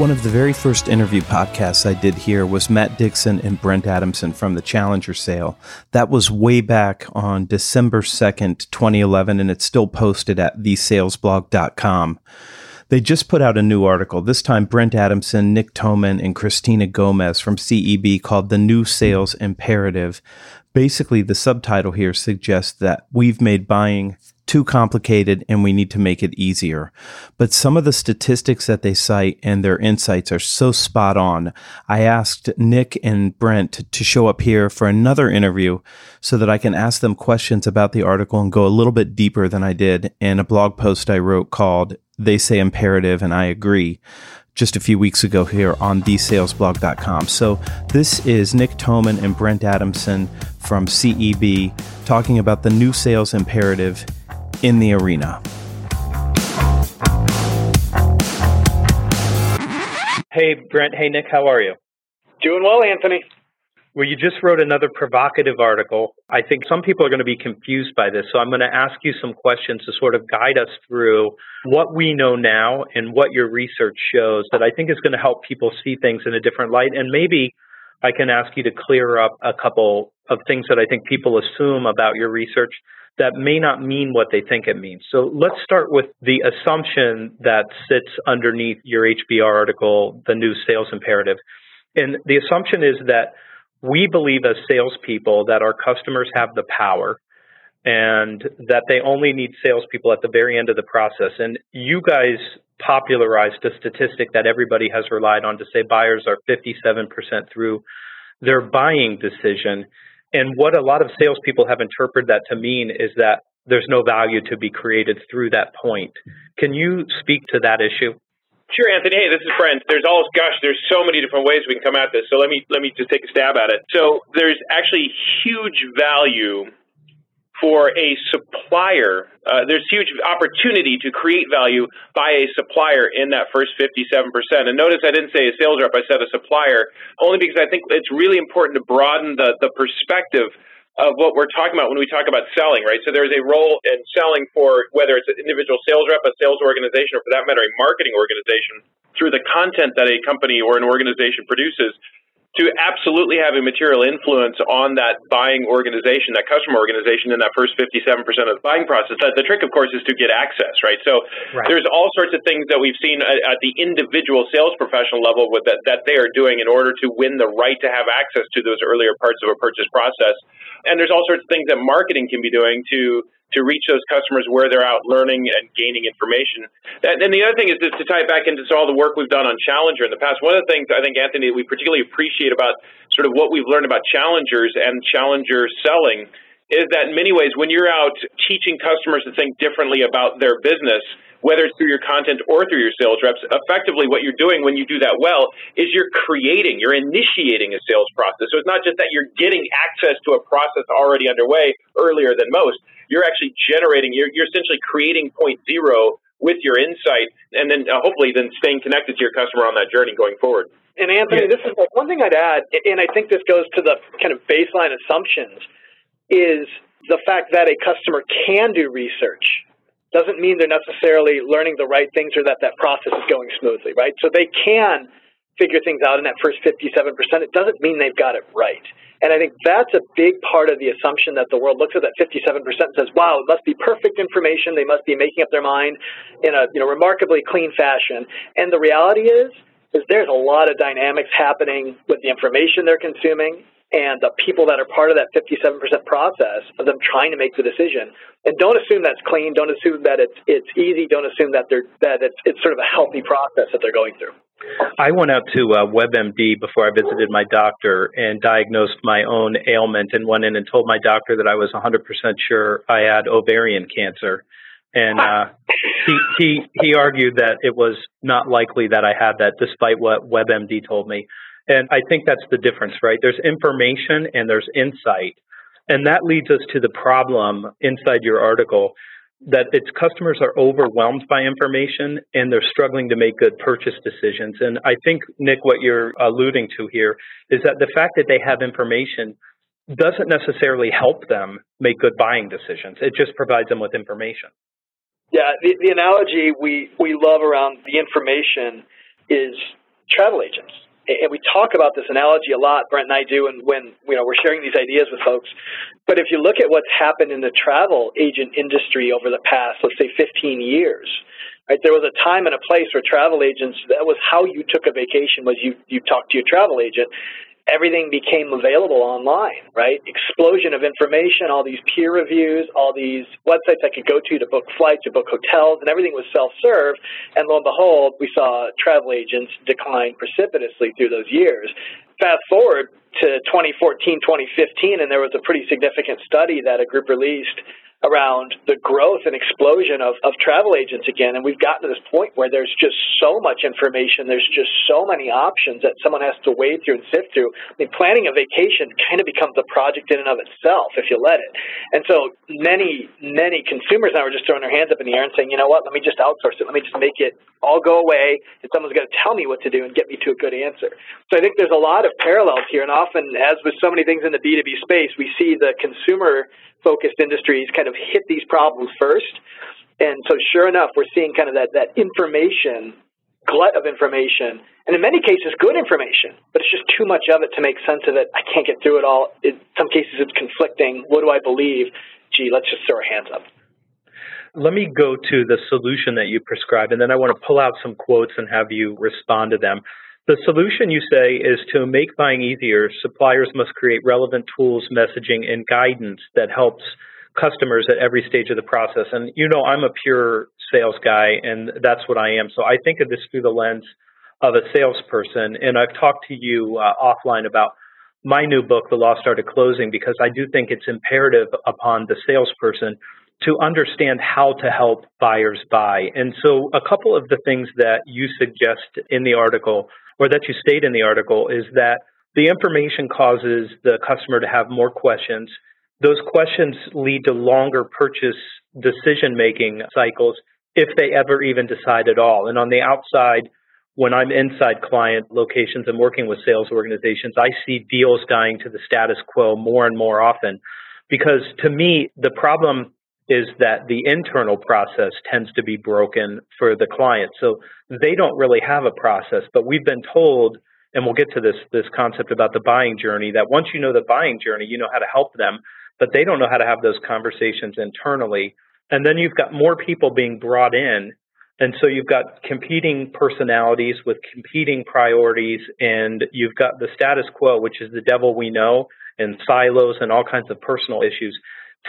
One of the very first interview podcasts I did here was Matt Dixon and Brent Adamson from the Challenger sale. That was way back on December 2nd, 2011, and it's still posted at thesalesblog.com. They just put out a new article, this time Brent Adamson, Nick Toman, and Christina Gomez from CEB called The New Sales Imperative. Basically, the subtitle here suggests that we've made buying too complicated and we need to make it easier. But some of the statistics that they cite and their insights are so spot on. I asked Nick and Brent to show up here for another interview so that I can ask them questions about the article and go a little bit deeper than I did in a blog post I wrote called They Say Imperative and I Agree just a few weeks ago here on thesalesblog.com. So this is Nick Toman and Brent Adamson from CEB talking about the new sales imperative in the arena. Hey, Brent. Hey, Nick. How are you? Doing well, Anthony. Well, you just wrote another provocative article. I think some people are going to be confused by this. So I'm going to ask you some questions to sort of guide us through what we know now and what your research shows that I think is going to help people see things in a different light. And maybe I can ask you to clear up a couple of things that I think people assume about your research that may not mean what they think it means. So let's start with the assumption that sits underneath your HBR article, the new sales imperative. And the assumption is that we believe as salespeople that our customers have the power and that they only need salespeople at the very end of the process. And you guys popularized a statistic that everybody has relied on to say buyers are 57% through their buying decision. And what a lot of salespeople have interpreted that to mean is that there's no value to be created through that point. Can you speak to that issue? Sure, Anthony. Hey, this is Brent. There's all gosh, there's so many different ways we can come at this. So let me let me just take a stab at it. So there's actually huge value for a supplier. Uh, there's huge opportunity to create value by a supplier in that first 57%. And notice I didn't say a sales rep, I said a supplier, only because I think it's really important to broaden the, the perspective of what we're talking about when we talk about selling, right? So there's a role in selling for whether it's an individual sales rep, a sales organization, or for that matter, a marketing organization through the content that a company or an organization produces to absolutely have a material influence on that buying organization, that customer organization in that first 57% of the buying process. The, the trick, of course, is to get access, right? So Right. there's all sorts of things that we've seen at, at the individual sales professional level with that, that they are doing in order to win the right to have access to those earlier parts of a purchase process. And there's all sorts of things that marketing can be doing to to reach those customers where they're out learning and gaining information. And the other thing is to tie it back into all the work we've done on Challenger in the past. One of the things I think, Anthony, that we particularly appreciate about sort of what we've learned about challengers and challenger selling is that in many ways, when you're out teaching customers to think differently about their business, whether it's through your content or through your sales reps, effectively what you're doing when you do that well is you're creating, you're initiating a sales process. So it's not just that you're getting access to a process already underway earlier than most. You're actually generating, you're, you're essentially creating point zero with your insight and then uh, hopefully then staying connected to your customer on that journey going forward. And Anthony, this is like one thing I'd add, and I think this goes to the kind of baseline assumptions, is the fact that a customer can do research doesn't mean they're necessarily learning the right things or that that process is going smoothly, right? So they can figure things out in that first 57%. It doesn't mean they've got it right. And I think that's a big part of the assumption that the world looks at that 57% and says, wow, it must be perfect information. They must be making up their mind in a you know, remarkably clean fashion. And the reality is, is there's a lot of dynamics happening with the information they're consuming and the people that are part of that 57% process of them trying to make the decision. And don't assume that's clean. Don't assume that it's it's easy. Don't assume that they're that it's it's sort of a healthy process that they're going through. I went out to uh, WebMD before I visited my doctor and diagnosed my own ailment and went in and told my doctor that I was 100% sure I had ovarian cancer. And uh, he, he, he argued that it was not likely that I had that despite what WebMD told me. And I think that's the difference, right? There's information and there's insight. And that leads us to the problem inside your article that its customers are overwhelmed by information and they're struggling to make good purchase decisions. And I think, Nick, what you're alluding to here is that the fact that they have information doesn't necessarily help them make good buying decisions. It just provides them with information. Yeah, the, the analogy we, we love around the information is travel agents and we talk about this analogy a lot, Brent and I do, and when you know we're sharing these ideas with folks. But if you look at what's happened in the travel agent industry over the past, let's say, 15 years, right? There was a time and a place where travel agents that was how you took a vacation was you you talked to your travel agent, everything became available online, right? Explosion of information, all these peer reviews, all these websites I could go to to book flights, to book hotels, and everything was self serve. And lo and behold, we saw travel agents decline precipitously through those years. Fast forward to 2014, 2015, and there was a pretty significant study that a group released around the growth and explosion of, of travel agents again. And we've gotten to this point where there's just so much information, there's just so many options that someone has to wade through and sift through. I mean, planning a vacation kind of becomes a project in and of itself if you let it. And so many, many consumers now are just throwing their hands up in the air and saying, you know what, let me just outsource it. Let me just make it all go away, and someone's going to tell me what to do and get me to a good answer. So I think there's a lot of parallels here. And often, as with so many things in the B2B space, we see the consumer focused industries kind of hit these problems first. And so, sure enough, we're seeing kind of that, that information, glut of information, and in many cases, good information, but it's just too much of it to make sense of it. I can't get through it all. In some cases, it's conflicting. What do I believe? Gee, let's just throw our hands up. Let me go to the solution that you prescribe, and then I want to pull out some quotes and have you respond to them. The solution, you say, is to make buying easier, suppliers must create relevant tools, messaging, and guidance that helps customers at every stage of the process. And you know, I'm a pure sales guy, and that's what I am. So I think of this through the lens of a salesperson. And I've talked to you uh, offline about my new book, The Lost Art of Closing, because I do think it's imperative upon the salesperson to understand how to help buyers buy. And so, a couple of the things that you suggest in the article or that you state in the article is that the information causes the customer to have more questions. Those questions lead to longer purchase decision making cycles if they ever even decide at all. And on the outside, when I'm inside client locations and working with sales organizations, I see deals dying to the status quo more and more often. Because to me, the problem is that the internal process tends to be broken for the client. So they don't really have a process, but we've been told, and we'll get to this this concept about the buying journey, that once you know the buying journey, you know how to help them, but they don't know how to have those conversations internally. And then you've got more people being brought in. And so you've got competing personalities with competing priorities, and you've got the status quo, which is the devil we know, and silos and all kinds of personal issues.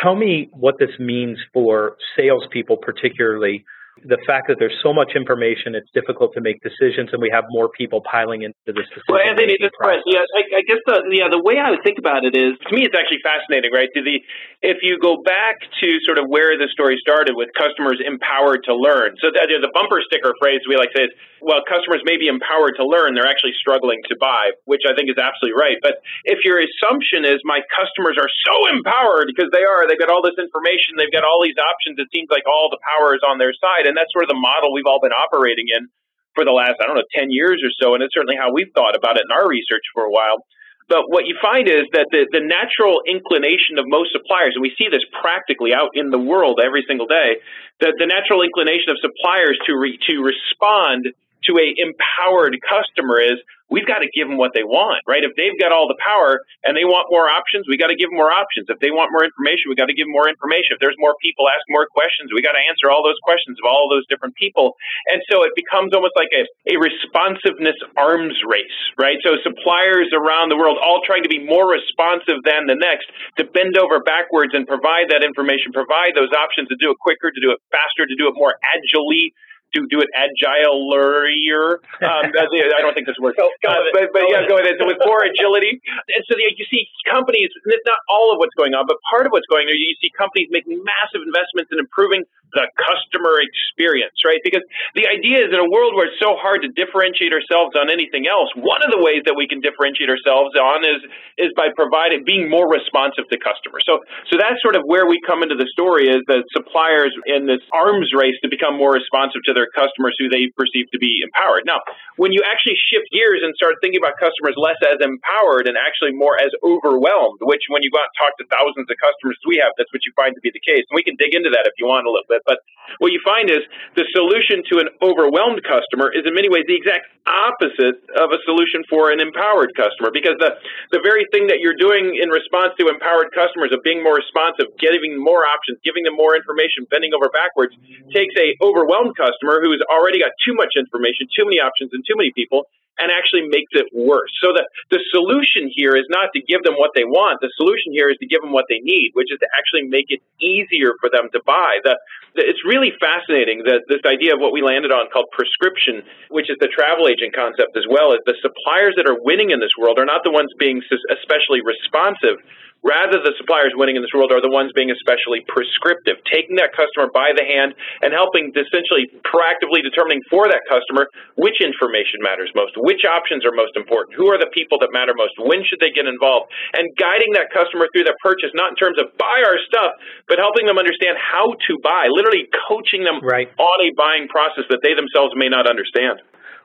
Tell me what this means for salespeople, particularly the fact that there's so much information, it's difficult to make decisions, and we have more people piling into this decision. Well, Anthony, that's right. Yeah, I, I guess the yeah the way I would think about it is to me it's actually fascinating, right? To the if you go back to sort of where the story started with customers empowered to learn. So the, the bumper sticker phrase we like to say is, well, customers may be empowered to learn, they're actually struggling to buy, which I think is absolutely right. But if your assumption is my customers are so empowered because they are, they've got all this information, they've got all these options, it seems like all the power is on their side, and that's sort of the model we've all been operating in for the last, I don't know, 10 years or so. And it's certainly how we've thought about it in our research for a while. But what you find is that the, the natural inclination of most suppliers, and we see this practically out in the world every single day, that the natural inclination of suppliers to re, to respond to a empowered customer is we've got to give them what they want, right? If they've got all the power and they want more options, we got to give them more options. If they want more information, we got to give them more information. If there's more people ask more questions, we got to answer all those questions of all those different people. And so it becomes almost like a, a responsiveness arms race, right? So suppliers around the world all trying to be more responsive than the next to bend over backwards and provide that information, provide those options to do it quicker, to do it faster, to do it more agilely do do it agile-ier. Um, I don't think this works. Go, go Uh, but, but Go yeah, with go with it. So with more agility, and so the, you see companies, not all of what's going on, but part of what's going on. You see companies making massive investments in improving the customer experience, right? Because the idea is in a world where it's so hard to differentiate ourselves on anything else, one of the ways that we can differentiate ourselves on is is by providing being more responsive to customers. So so that's sort of where we come into the story is that suppliers in this arms race to become more responsive to their customers who they perceive to be empowered. Now, when you actually shift gears and start thinking about customers less as empowered and actually more as overwhelmed, which when you go out and talk to thousands of customers we have, that's what you find to be the case. And we can dig into that if you want a little bit. But what you find is the solution to an overwhelmed customer is in many ways the exact opposite of a solution for an empowered customer because the, the very thing that you're doing in response to empowered customers of being more responsive, giving more options, giving them more information, bending over backwards, takes a overwhelmed customer who's already got too much information, too many options, and too many people and actually makes it worse. So the, the solution here is not to give them what they want. The solution here is to give them what they need, which is to actually make it easier for them to buy. The, the, it's really fascinating that this idea of what we landed on called prescription, which is the travel agent concept as well, is the suppliers that are winning in this world are not the ones being especially responsive. Rather, the suppliers winning in this world are the ones being especially prescriptive, taking that customer by the hand and helping essentially proactively determining for that customer which information matters most, which options are most important, who are the people that matter most, when should they get involved, and guiding that customer through their purchase, not in terms of buy our stuff, but helping them understand how to buy, literally coaching them Right. on a buying process that they themselves may not understand.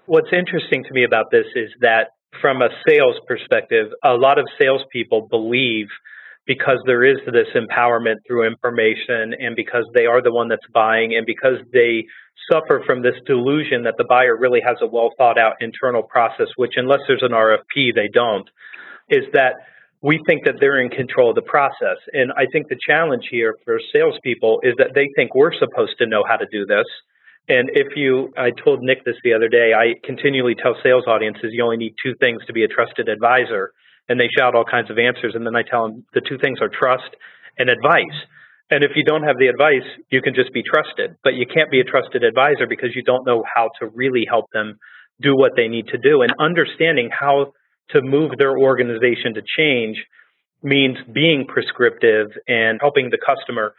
What's interesting to me about this is that from a sales perspective, a lot of salespeople believe because there is this empowerment through information and because they are the one that's buying and because they suffer from this delusion that the buyer really has a well thought out internal process, which unless there's an RFP, they don't, is that we think that they're in control of the process. And I think the challenge here for salespeople is that they think we're supposed to know how to do this. And if you, I told Nick this the other day, I continually tell sales audiences you only need two things to be a trusted advisor. And they shout all kinds of answers. And then I tell them the two things are trust and advice. And if you don't have the advice, you can just be trusted. But you can't be a trusted advisor because you don't know how to really help them do what they need to do. And understanding how to move their organization to change means being prescriptive and helping the customer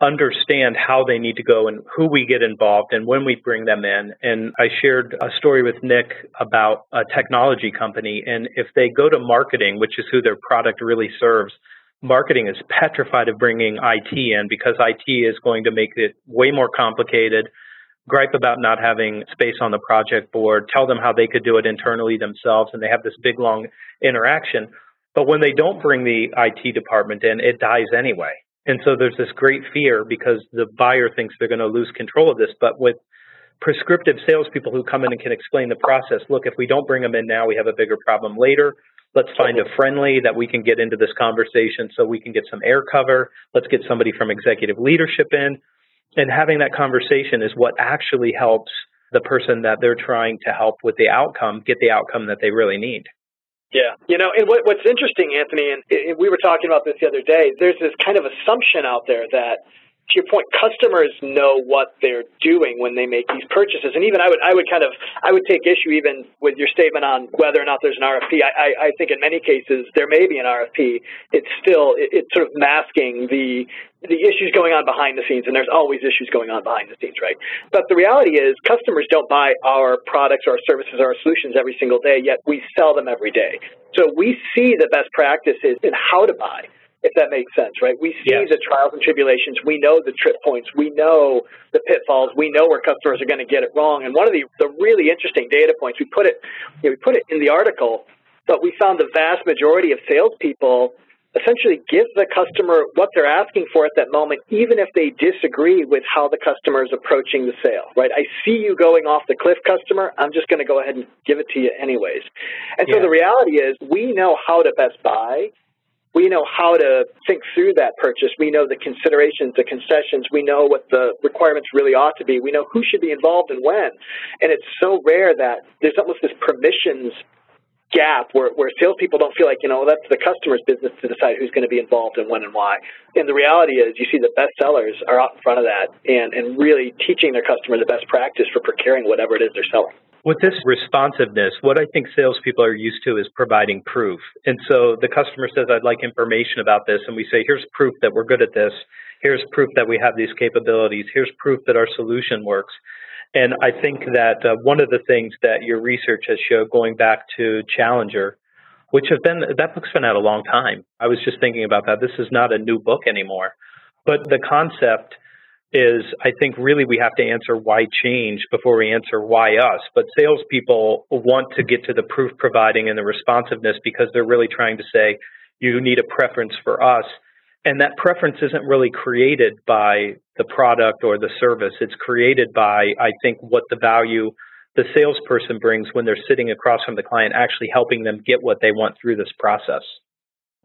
understand how they need to go and who we get involved and when we bring them in. And I shared a story with Nick about a technology company. And if they go to marketing, which is who their product really serves, marketing is petrified of bringing IT in because IT is going to make it way more complicated. Gripe about not having space on the project board, tell them how they could do it internally themselves, and they have this big long interaction. But when they don't bring the IT department in, it dies anyway. And so there's this great fear because the buyer thinks they're going to lose control of this. But with prescriptive salespeople who come in and can explain the process, look, if we don't bring them in now, we have a bigger problem later. Let's find a friendly that we can get into this conversation so we can get some air cover. Let's get somebody from executive leadership in. And having that conversation is what actually helps the person that they're trying to help with the outcome get the outcome that they really need. Yeah, you know, and what, what's interesting, Anthony, and, and we were talking about this the other day. There's this kind of assumption out there that, to your point, customers know what they're doing when they make these purchases. And even I would, I would kind of, I would take issue even with your statement on whether or not there's an RFP. I, I, I think in many cases there may be an RFP. It's still, it, it's sort of masking the the issues going on behind the scenes, and there's always issues going on behind the scenes, right? But the reality is, customers don't buy our products or our services or our solutions every single day, yet we sell them every day. So we see the best practices in how to buy, if that makes sense, right? We see the trials and tribulations. We know the trip points. We know the pitfalls. We know where customers are going to get it wrong. And one of the, the really interesting data points, we put it, you know, we put it in the article, but we found the vast majority of salespeople essentially give the customer what they're asking for at that moment, even if they disagree with how the customer is approaching the sale, right? I see you going off the cliff, customer. I'm just going to go ahead and give it to you anyways. And so the reality is we know how to best buy. We know how to think through that purchase. We know the considerations, the concessions. We know what the requirements really ought to be. We know who should be involved and when. And it's so rare that there's almost this permissions gap where, where salespeople don't feel like, you know, that's the customer's business to decide who's going to be involved and when and why. And the reality is you see the best sellers are out in front of that and, and really teaching their customer the best practice for procuring whatever it is they're selling. With this responsiveness, what I think salespeople are used to is providing proof. And so the customer says, I'd like information about this. And we say, here's proof that we're good at this. Here's proof that we have these capabilities. Here's proof that our solution works. And I think that uh, one of the things that your research has showed, going back to Challenger, which have been that book's been out a long time. I was just thinking about that. This is not a new book anymore, but the concept is I think really we have to answer why change before we answer why us. But salespeople want to get to the proof providing and the responsiveness because they're really trying to say you need a preference for us. And that preference isn't really created by the product or the service. It's created by, I think, what the value the salesperson brings when they're sitting across from the client, actually helping them get what they want through this process.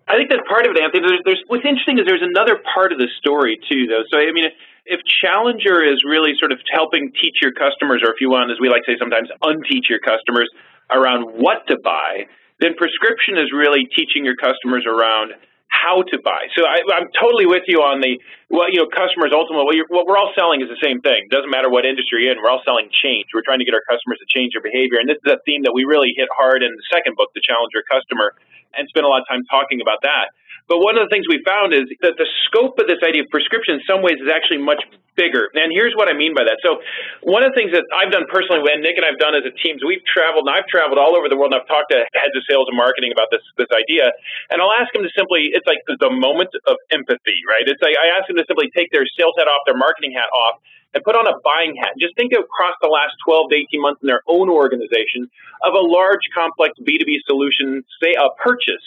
I think that's part of it, Anthony. There's, there's, what's interesting is there's another part of the story too, though. So I mean, if Challenger is really sort of helping teach your customers, or if you want, as we like to say sometimes, unteach your customers around what to buy, then prescription is really teaching your customers around how to buy. So I, am totally with you on the well, you know, customers ultimately what, what, we're all selling is the same thing. Doesn't matter what industry you're in. We're all selling change. We're trying to get our customers to change their behavior, and this is a theme that we really hit hard in the second book, The Challenger Customer, and spent a lot of time talking about that. But one of the things we found is that the scope of this idea of prescription in some ways is actually much bigger. And here's what I mean by that. So one of the things that I've done personally, when Nick and I've done as a team, is we've traveled and I've traveled all over the world and I've talked to heads of sales and marketing about this this idea. And I'll ask them to simply, it's like the moment of empathy, right? It's like I ask them to simply take their sales hat off, their marketing hat off, and put on a buying hat. Just think across the last 12 to 18 months in their own organization of a large, complex B2B solution, say a purchase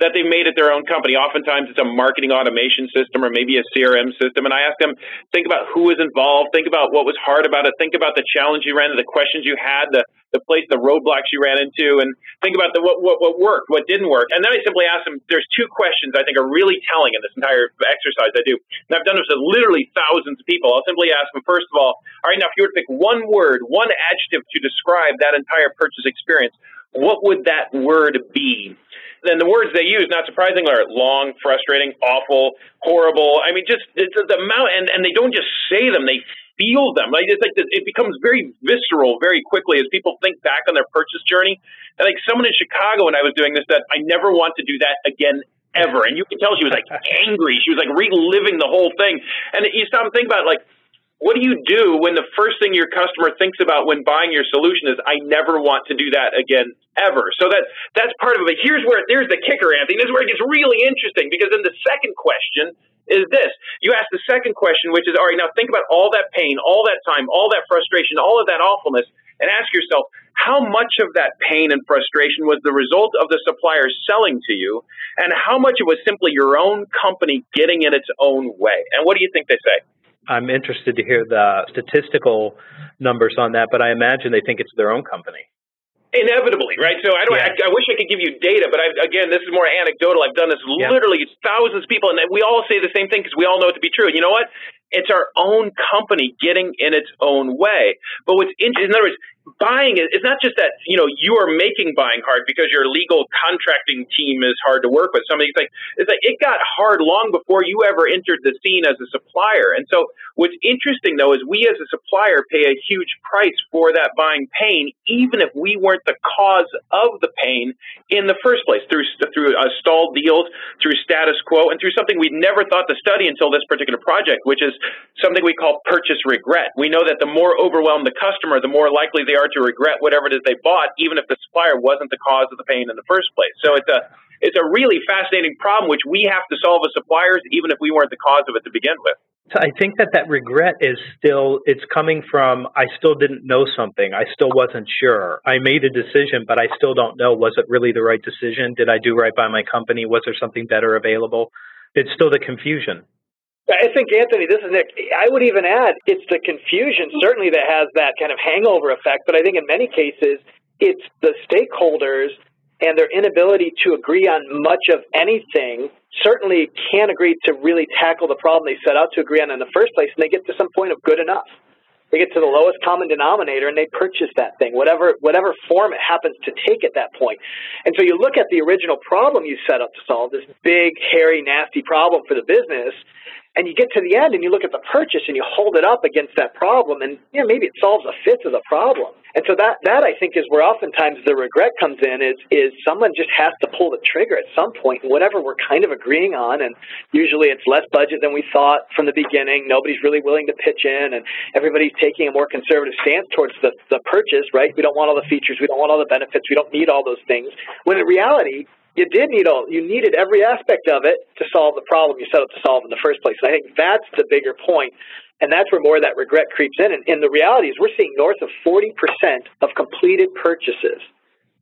that they've made at their own company. Oftentimes it's a marketing automation system or maybe a CRM system. And I ask them, think about who was involved, think about what was hard about it, think about the challenge you ran into, the questions you had, the, the place, the roadblocks you ran into, and think about the, what, what, what worked, what didn't work. And then I simply ask them, there's two questions I think are really telling in this entire exercise I do. And I've done this with literally thousands of people. I'll simply ask them, first of all, all right, now if you were to pick one word, one adjective to describe that entire purchase experience, what would that word be? then the words they use, not surprisingly, are long, frustrating, awful, horrible. I mean, just it's the amount, and, and they don't just say them; they feel them. Like it's like it becomes very visceral very quickly as people think back on their purchase journey. And like someone in Chicago, when I was doing this, said, "I never want to do that again." Ever, and you can tell she was like angry. She was like reliving the whole thing. And you stop and think about it, like what do you do when the first thing your customer thinks about when buying your solution is I never want to do that again ever? So that that's part of it. But here's where there's the kicker, Anthony. This is where it gets really interesting because then the second question is this. You ask the second question, which is all right, now think about all that pain, all that time, all that frustration, all of that awfulness, and ask yourself, how much of that pain and frustration was the result of the supplier selling to you, and how much it was simply your own company getting in its own way? And what do you think they say? I'm interested to hear the statistical numbers on that, but I imagine they think it's their own company. Inevitably, right? So I don't. Yeah. I, I, wish I could give you data, but I, again, this is more anecdotal. I've done this yeah. literally thousands of people, and we all say the same thing because we all know it to be true. And you know what? It's our own company getting in its own way. But what's interesting, in other words, buying it's not just that you know you are making buying hard because your legal contracting team is hard to work with. Somebody's like it's like it got hard long before you ever entered the scene as a supplier. And so what's interesting though is we as a supplier pay a huge price for that buying pain, even if we weren't the cause of the pain in the first place through through uh, stalled deals, through status quo, and through something we'd never thought to study until this particular project, which is something we call purchase regret. We know that the more overwhelmed the customer, the more likely they are to regret whatever it is they bought, even if the supplier wasn't the cause of the pain in the first place. So it's a it's a really fascinating problem which we have to solve as suppliers, even if we weren't the cause of it to begin with. So I think that that regret is still it's coming from I still didn't know something. I still wasn't sure. I made a decision, but I still don't know was it really the right decision? Did I do right by my company? Was there something better available? It's still the confusion. I think Anthony, this is Nick. I would even add it's the confusion certainly that has that kind of hangover effect, but I think in many cases it's the stakeholders and their inability to agree on much of anything certainly can't agree to really tackle the problem they set out to agree on in the first place, and they get to some point of good enough. They get to the lowest common denominator and they purchase that thing, whatever whatever form it happens to take at that point. And so you look at the original problem you set up to solve, this big, hairy, nasty problem for the business, and you get to the end and you look at the purchase and you hold it up against that problem and you know, maybe it solves a fifth of the problem. And so that that I think is where oftentimes the regret comes in is is someone just has to pull the trigger at some point whatever we're kind of agreeing on and usually it's less budget than we thought from the beginning. Nobody's really willing to pitch in and everybody's taking a more conservative stance towards the, the purchase, right? We don't want all the features, we don't want all the benefits, we don't need all those things. When in reality, you did need all you needed every aspect of it to solve the problem you set up to solve in the first place. And I think that's the bigger point, and that's where more of that regret creeps in. And, and the reality is, we're seeing north of forty percent of completed purchases,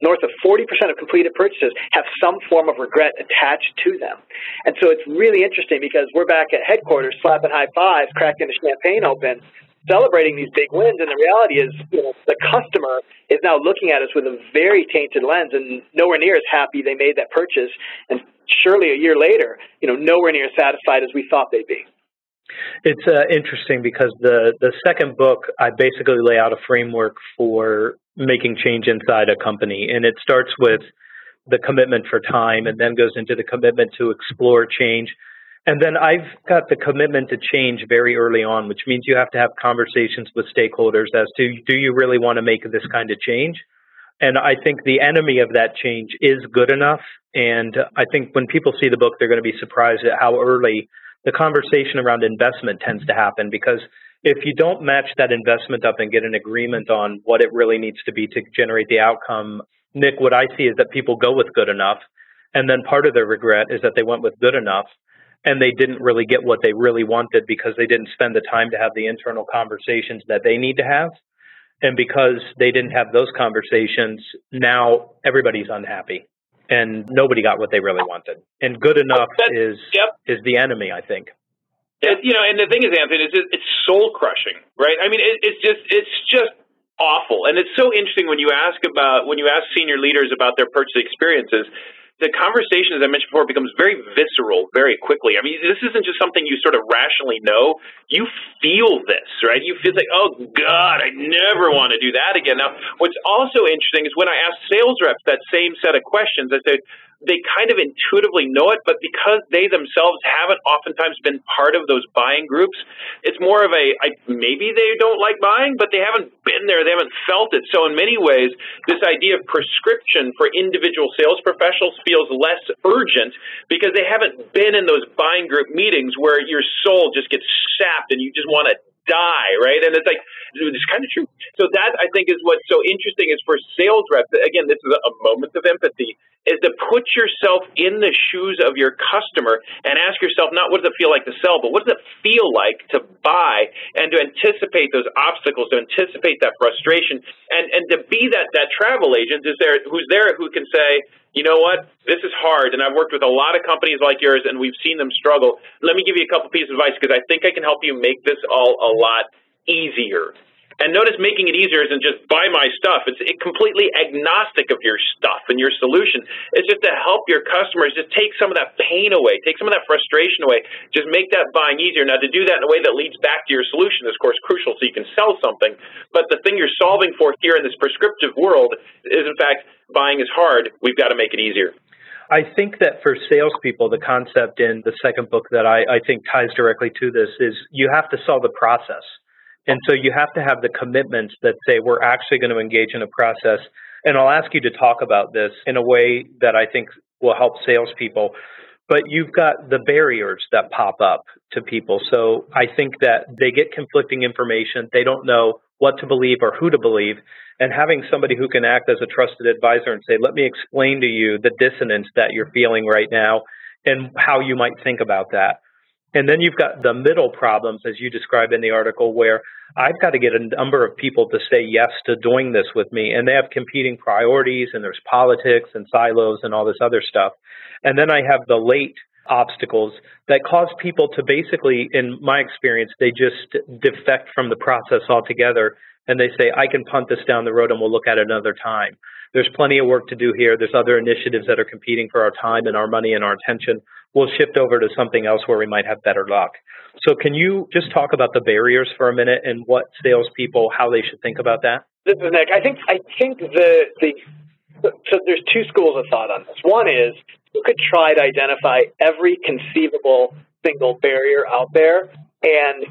north of forty percent of completed purchases have some form of regret attached to them. And so it's really interesting because we're back at headquarters, slapping high fives, cracking the champagne open, celebrating these big wins. And the reality is, you know, the customer is now looking at us with a very tainted lens and nowhere near as happy they made that purchase. And surely a year later, you know, nowhere near as satisfied as we thought they'd be. It's uh, interesting because the the second book I basically lay out a framework for making change inside a company, and it starts with the commitment for time, and then goes into the commitment to explore change, and then I've got the commitment to change very early on, which means you have to have conversations with stakeholders as to do you really want to make this kind of change? And I think the enemy of that change is good enough. And I think when people see the book, they're going to be surprised at how early the conversation around investment tends to happen because if you don't match that investment up and get an agreement on what it really needs to be to generate the outcome, Nick, what I see is that people go with good enough. And then part of their regret is that they went with good enough and they didn't really get what they really wanted because they didn't spend the time to have the internal conversations that they need to have. And because they didn't have those conversations, now everybody's unhappy and nobody got what they really wanted. And good enough is yep. is the enemy, I think. It, you know, and the thing is, Anthony, it's, it's soul crushing, right? I mean, it, it's just it's just awful, and it's so interesting when you ask about when you ask senior leaders about their purchase experiences. The conversation, as I mentioned before, becomes very visceral very quickly. I mean, this isn't just something you sort of rationally know. You feel this, right? You feel like, oh God, I never want to do that again. Now, what's also interesting is when I ask sales reps that same set of questions, I say, they kind of intuitively know it, but because they themselves haven't oftentimes been part of those buying groups, it's more of a I, maybe they don't like buying, but they haven't been there, they haven't felt it. So in many ways, this idea of prescription for individual sales professionals feels less urgent because they haven't been in those buying group meetings where your soul just gets sapped and you just want to die, right? And it's like it's kind of true. So that I think is what's so interesting is for sales reps. Again, this is a moment of empathy. Is to put yourself in the shoes of your customer and ask yourself not what does it feel like to sell, but what does it feel like to buy and to anticipate those obstacles, to anticipate that frustration, and and to be that that travel agent is there who's there who can say, you know what, this is hard, and I've worked with a lot of companies like yours, and we've seen them struggle. Let me give you a couple pieces of advice because I think I can help you make this all a lot easier. And notice making it easier isn't just buy my stuff. It's it completely agnostic of your stuff and your solution. It's just to help your customers just take some of that pain away, take some of that frustration away, just make that buying easier. Now, to do that in a way that leads back to your solution is, of course, crucial so you can sell something. But the thing you're solving for here in this prescriptive world is, in fact, buying is hard. We've got to make it easier. I think that for salespeople, the concept in the second book that I, I think ties directly to this is you have to sell the process. And so you have to have the commitments that say we're actually going to engage in a process. And I'll ask you to talk about this in a way that I think will help salespeople. But you've got the barriers that pop up to people. So I think that they get conflicting information. They don't know what to believe or who to believe. And having somebody who can act as a trusted advisor and say, let me explain to you the dissonance that you're feeling right now and how you might think about that. And then you've got the middle problems, as you describe in the article, where I've got to get a number of people to say yes to doing this with me. And they have competing priorities, and there's politics and silos and all this other stuff. And then I have the late obstacles that cause people to basically, in my experience, they just defect from the process altogether. And they say, I can punt this down the road and we'll look at it another time. There's plenty of work to do here. There's other initiatives that are competing for our time and our money and our attention we'll shift over to something else where we might have better luck. So, can you just talk about the barriers for a minute and what salespeople, how they should think about that? This is Nick. I think I think the the so there's two schools of thought on this. One is you could try to identify every conceivable single barrier out there and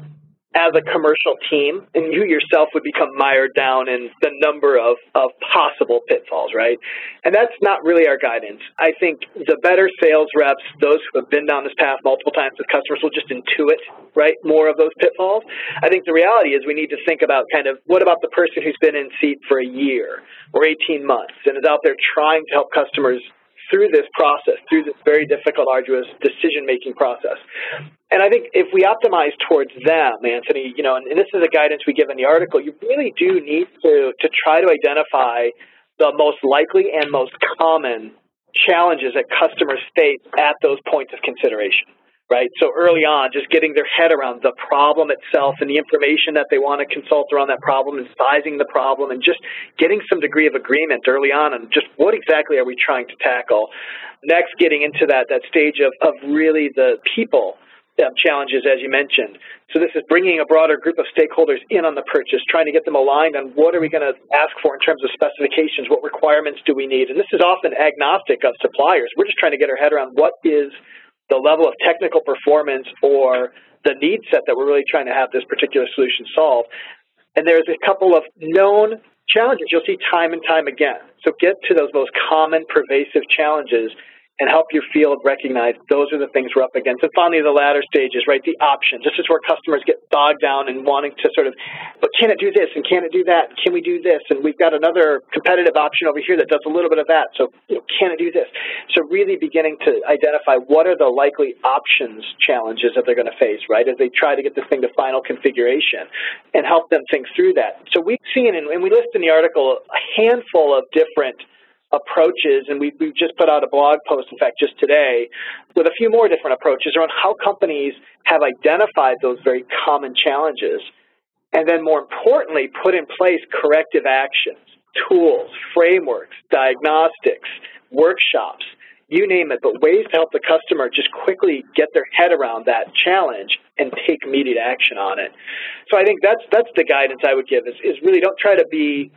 as a commercial team, and you yourself would become mired down in the number of, of possible pitfalls, right? And that's not really our guidance. I think the better sales reps, those who have been down this path multiple times with customers, will just intuit, right, more of those pitfalls. I think the reality is we need to think about kind of what about the person who's been in seat for a year or 18 months and is out there trying to help customers through this process, through this very difficult, arduous decision making process. And I think if we optimize towards them, Anthony, you know, and, and this is a guidance we give in the article, you really do need to, to try to identify the most likely and most common challenges that customers face at those points of consideration right? So early on, just getting their head around the problem itself and the information that they want to consult around that problem and sizing the problem and just getting some degree of agreement early on on just what exactly are we trying to tackle. Next, getting into that, that stage of, of really the people um, challenges, as you mentioned. So this is bringing a broader group of stakeholders in on the purchase, trying to get them aligned on what are we going to ask for in terms of specifications, what requirements do we need, and this is often agnostic of suppliers. We're just trying to get our head around what is the level of technical performance or the need set that we're really trying to have this particular solution solve. And there's a couple of known challenges you'll see time and time again. So get to those most common pervasive challenges and help your field recognize those are the things we're up against. And finally, the latter stages, right? The options. This is where customers get bogged down and wanting to sort of, but can it do this and can it do that? Can we do this? And we've got another competitive option over here that does a little bit of that. So you know, can it do this? So really beginning to identify what are the likely options challenges that they're going to face, right? As they try to get this thing to final configuration and help them think through that. So we've seen, and we list in the article, a handful of different approaches, and we, we've just put out a blog post, in fact, just today, with a few more different approaches around how companies have identified those very common challenges, and then more importantly, put in place corrective actions, tools, frameworks, diagnostics, workshops, you name it, but ways to help the customer just quickly get their head around that challenge and take immediate action on it. So I think that's that's the guidance I would give is, is really don't try to be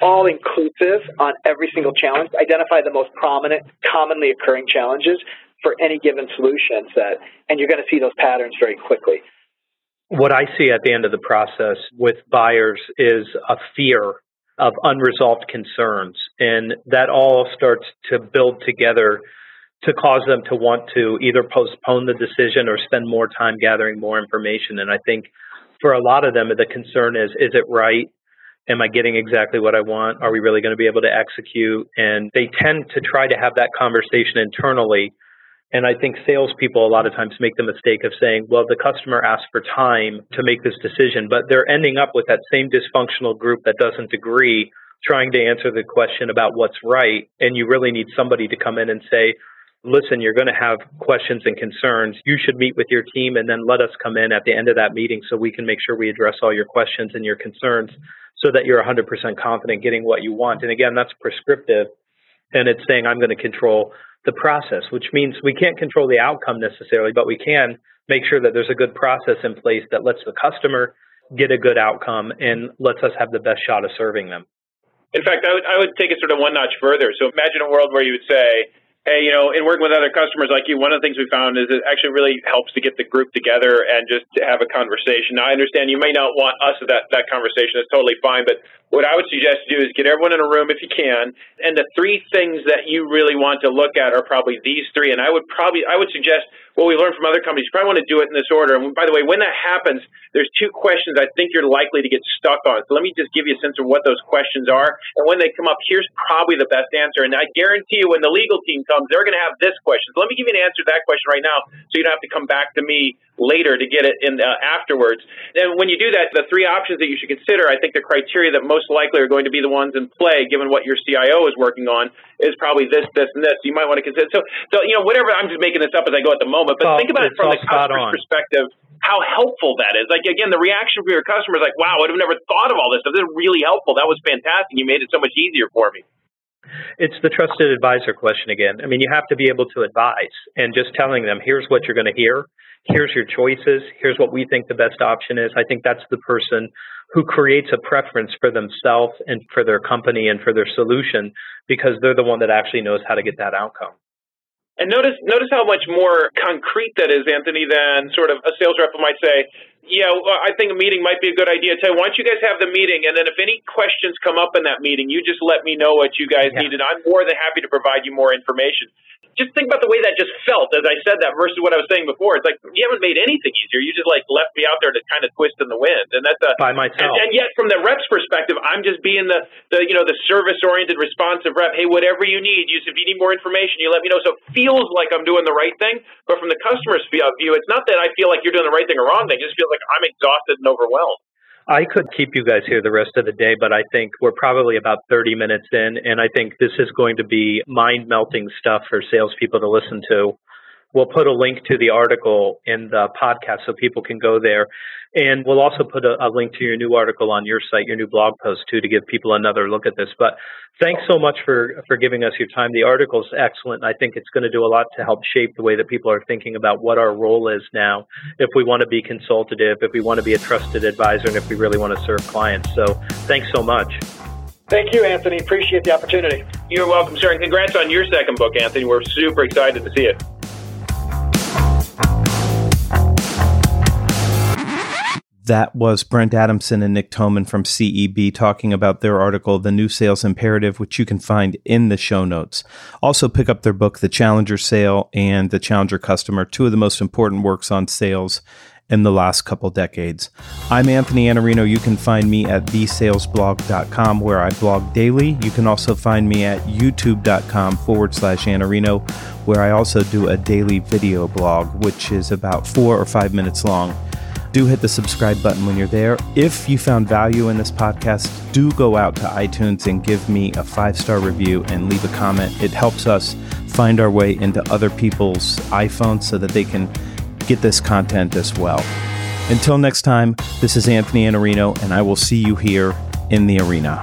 all inclusive on every single challenge, identify the most prominent, commonly occurring challenges for any given solution set, and you're going to see those patterns very quickly. What I see at the end of the process with buyers is a fear of unresolved concerns, and that all starts to build together to cause them to want to either postpone the decision or spend more time gathering more information. And I think for a lot of them, the concern is is it right? Am I getting exactly what I want? Are we really going to be able to execute? And they tend to try to have that conversation internally. And I think salespeople a lot of times make the mistake of saying, well, the customer asked for time to make this decision, but they're ending up with that same dysfunctional group that doesn't agree trying to answer the question about what's right. And you really need somebody to come in and say, listen, you're going to have questions and concerns. You should meet with your team and then let us come in at the end of that meeting so we can make sure we address all your questions and your concerns so that you're 100% confident getting what you want. And again, that's prescriptive. And it's saying I'm going to control the process, which means we can't control the outcome necessarily, but we can make sure that there's a good process in place that lets the customer get a good outcome and lets us have the best shot of serving them. In fact, I would, I would take it sort of one notch further. So imagine a world where you would say, hey, you know, in working with other customers like you, one of the things we found is it actually really helps to get the group together and just to have a conversation. Now, I understand you may not want us at that, that conversation. That's totally fine. But what I would suggest to do is get everyone in a room if you can. And the three things that you really want to look at are probably these three. And I would probably, I would suggest what we learned from other companies. You probably want to do it in this order. And by the way, when that happens, there's two questions I think you're likely to get stuck on. So let me just give you a sense of what those questions are. And when they come up, here's probably the best answer. And I guarantee you, when the legal team comes, they're going to have this question. So let me give you an answer to that question right now so you don't have to come back to me later to get it in uh, afterwards. And when you do that, the three options that you should consider, I think the criteria that most likely are going to be the ones in play, given what your CIO is working on, is probably this, this, and this. You might want to consider. So, so you know, whatever. I'm just making this up as I go at the moment, but think about it from the customer's perspective. How helpful that is. Like again, the reaction from your customer is like, "Wow, I'd have never thought of all this stuff. This is really helpful. That was fantastic. You made it so much easier for me." It's the trusted advisor question again. I mean, you have to be able to advise and just telling them, here's what you're going to hear, here's your choices, here's what we think the best option is. I think that's the person who creates a preference for themselves and for their company and for their solution because they're the one that actually knows how to get that outcome. And notice notice how much more concrete that is, Anthony, than sort of a sales rep might say, yeah, well, I think a meeting might be a good idea. Tell you, why don't you guys have the meeting, and then if any questions come up in that meeting, you just let me know what you guys Yeah. need, and I'm more than happy to provide you more information. Just think about the way that just felt as I said that versus what I was saying before. It's like you haven't made anything easier. You just like left me out there to kind of twist in the wind, and that's a By and, myself. and yet, from the rep's perspective, I'm just being the, the you know the service oriented, responsive rep. Hey, whatever you need, you if you need more information, you let me know. So it feels like I'm doing the right thing, but from the customer's uh, view, it's not that I feel like you're doing the right thing or wrong thing. It just feels like I'm exhausted and overwhelmed. I could keep you guys here the rest of the day, but I think we're probably about 30 minutes in, and I think this is going to be mind melting stuff for salespeople to listen to. We'll put a link to the article in the podcast so people can go there. And we'll also put a, a link to your new article on your site, your new blog post too, to give people another look at this. But thanks so much for, for giving us your time. The article's excellent. I think it's going to do a lot to help shape the way that people are thinking about what our role is now if we want to be consultative, if we want to be a trusted advisor, and if we really want to serve clients. So thanks so much. Thank you, Anthony. Appreciate the opportunity. You're welcome, sir, and congrats on your second book, Anthony. We're super excited to see it. That was Brent Adamson and Nick Toman from CEB talking about their article, The New Sales Imperative, which you can find in the show notes. Also, pick up their book, The Challenger Sale and The Challenger Customer, two of the most important works on sales in the last couple decades. I'm Anthony Iannarino. You can find me at thesalesblog.com where I blog daily. You can also find me at youtube.com forward slash Iannarino where I also do a daily video blog, which is about four or five minutes long do hit the subscribe button when you're there. If you found value in this podcast, do go out to iTunes and give me a five star review and leave a comment. It helps us find our way into other people's iPhones so that they can get this content as well. Until next time, this is Anthony Iannarino, and I will see you here in the arena.